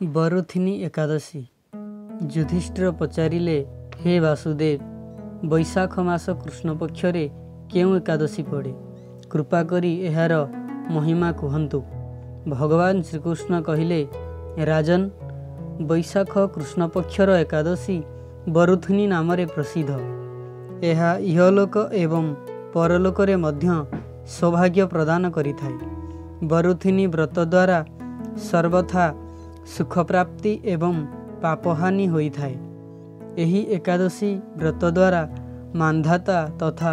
ବରୁଥିନୀ ଏକାଦଶୀ। ଯୁଧିଷ୍ଠିର ପଚାରିଲେ ହେ ବାସୁଦେବ ବୈଶାଖ ମାସ କୃଷ୍ଣପକ୍ଷରେ କେଉଁ ଏକାଦଶୀ ପଡ଼େ? କୃପା କରି ଏହାର ମହିମା କୁହନ୍ତୁ। ଭଗବାନ ଶ୍ରୀକୃଷ୍ଣ କହିଲେ ରାଜନ୍ ବୈଶାଖ କୃଷ୍ଣପକ୍ଷର ଏକାଦଶୀ ବରୁଥିନୀ ନାମରେ ପ୍ରସିଦ୍ଧ। ଏହା ଇହଲୋକ ଏବଂ ପରଲୋକରେ ମଧ୍ୟ ସୌଭାଗ୍ୟ ପ୍ରଦାନ କରିଥାଏ। ବରୁଥିନୀ ବ୍ରତ ଦ୍ୱାରା ସର୍ବଥା ସୁଖପ୍ରାପ୍ତି ଏବଂ ପାପହାନି ହୋଇଥାଏ ଏହି ଏକାଦଶୀ ବ୍ରତ ଦ୍ୱାରା ମାନ୍ଧାତା ତଥା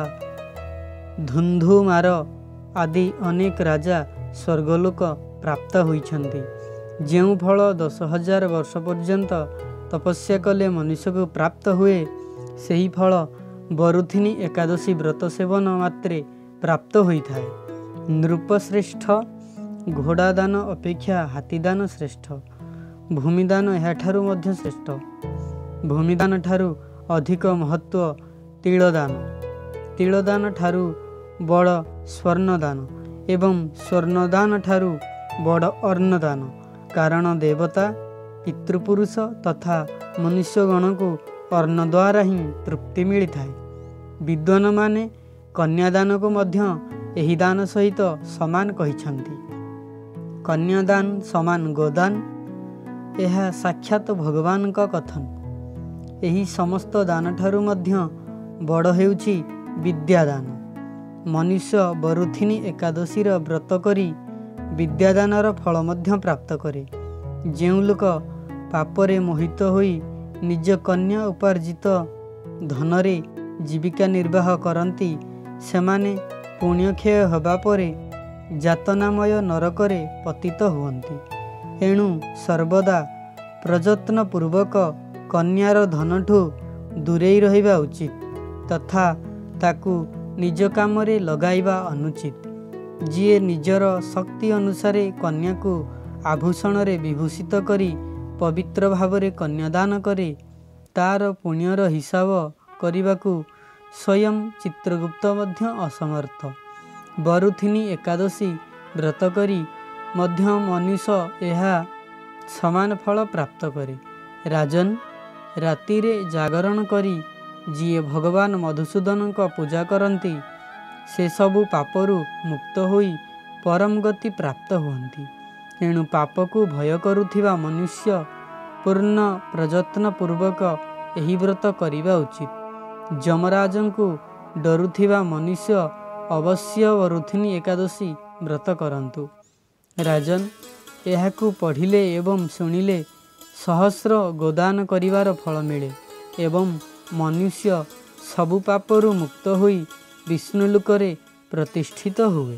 ଧୁନ୍ଧୁମାର ଆଦି ଅନେକ ରାଜା ସ୍ୱର୍ଗଲୋକ ପ୍ରାପ୍ତ ହୋଇଛନ୍ତି ଯେଉଁ ଫଳ ଦଶ ହଜାର ବର୍ଷ ପର୍ଯ୍ୟନ୍ତ ତପସ୍ୟା କଲେ ମନୁଷ୍ୟକୁ ପ୍ରାପ୍ତ ହୁଏ ସେହି ଫଳ ବରୁଥିନୀ ଏକାଦଶୀ ବ୍ରତ ସେବନ ମାତ୍ରେ ପ୍ରାପ୍ତ ହୋଇଥାଏ। ନୃପଶ୍ରେଷ୍ଠ ଘୋଡ଼ାଦାନ ଅପେକ୍ଷା ହାତୀଦାନ ଶ୍ରେଷ୍ଠ। ଭୂମିଦାନ ଏହାଠାରୁ ମଧ୍ୟ ଶ୍ରେଷ୍ଠ। ଭୂମିଦାନ ଠାରୁ ଅଧିକ ମହତ୍ଵ ତିଳଦାନ। ତିଳଦାନ ଠାରୁ ବଡ଼ ସ୍ୱର୍ଣ୍ଣଦାନ ଏବଂ ସ୍ୱର୍ଣ୍ଣଦାନ ଠାରୁ ବଡ଼ ଅର୍ଣ୍ଣଦାନ। କାରଣ ଦେବତା ପିତୃପୁରୁଷ ତଥା ମନୁଷ୍ୟଗଣକୁ ଅର୍ଣ୍ଣ ଦ୍ୱାରା ହିଁ ତୃପ୍ତି ମିଳିଥାଏ। ବିଦ୍ୱାନମାନେ କନ୍ୟାଦାନକୁ ମଧ୍ୟ ଏହି ଦାନ ସହିତ ସମାନ କହିଛନ୍ତି। କନ୍ୟାଦାନ ସମାନ ଗୋଦାନ ଏହା ସାକ୍ଷାତ ଭଗବାନଙ୍କ କଥନ। ଏହି ସମସ୍ତ ଦାନଠାରୁ ମଧ୍ୟ ବଡ଼ ହେଉଛି ବିଦ୍ୟାଦାନ। ମନୁଷ୍ୟ ବରୁଥିନୀ ଏକାଦଶୀର ବ୍ରତ କରି ବିଦ୍ୟାଦାନର ଫଳ ମଧ୍ୟ ପ୍ରାପ୍ତ କରେ। ଯେଉଁ ଲୋକ ପାପରେ ମୋହିତ ହୋଇ ନିଜ କନ୍ୟା ଉପାର୍ଜିତ ଧନରେ ଜୀବିକା ନିର୍ବାହ କରନ୍ତି ସେମାନେ ପୁଣ୍ୟକ୍ଷୟ ହେବା ପରେ ଯାତନାମୟ ନରକରେ ପତିତ ହୁଅନ୍ତି। ଏଣୁ ସର୍ବଦା ପ୍ରଯତ୍ନପୂର୍ବକ କନ୍ୟାର ଧନଠୁ ଦୂରେଇ ରହିବା ଉଚିତ ତଥା ତାକୁ ନିଜ କାମରେ ଲଗାଇବା ଅନୁଚିତ। ଯିଏ ନିଜର ଶକ୍ତି ଅନୁସାରେ କନ୍ୟାକୁ ଆଭୂଷଣରେ ବିଭୂଷିତ କରି ପବିତ୍ର ଭାବରେ କନ୍ୟାଦାନ କରେ ତାର ପୁଣ୍ୟର ହିସାବ କରିବାକୁ ସ୍ୱୟଂ ଚିତ୍ରଗୁପ୍ତ ମଧ୍ୟ ଅସମର୍ଥ। ବରୁଥିନୀ ଏକାଦଶୀ ବ୍ରତ କରି ମଧ୍ୟ ମନୁଷ୍ୟ ଏହା ସମାନ ଫଳ ପ୍ରାପ୍ତ କରେ। ରାଜନ୍ ରାତିରେ ଜାଗରଣ କରି ଯିଏ ଭଗବାନ ମଧୁସୂଦନଙ୍କ ପୂଜା କରନ୍ତି ସେସବୁ ପାପରୁ ମୁକ୍ତ ହୋଇ ପରମ ଗତି ପ୍ରାପ୍ତ ହୁଅନ୍ତି। ଏଣୁ ପାପକୁ ଭୟ କରୁଥିବା ମନୁଷ୍ୟ ପୂର୍ଣ୍ଣ ପ୍ରଯତ୍ନପୂର୍ବକ ଏହି ବ୍ରତ କରିବା ଉଚିତ। ଯମରାଜଙ୍କୁ ଡରୁଥିବା ମନୁଷ୍ୟ ଅବଶ୍ୟ ବରୁଥିନୀ ଏକାଦଶୀ ବ୍ରତ କରନ୍ତୁ। ରାଜନ୍ ଏହାକୁ ପଢ଼ିଲେ ଏବଂ ଶୁଣିଲେ ସହସ୍ର ଗୋଦାନ କରିବାର ଫଳ ମିଳେ ଏବଂ ମନୁଷ୍ୟ ସବୁ ପାପରୁ ମୁକ୍ତ ହୋଇ ବିଷ୍ଣୁ ଲୋକରେ ପ୍ରତିଷ୍ଠିତ ହୁଏ।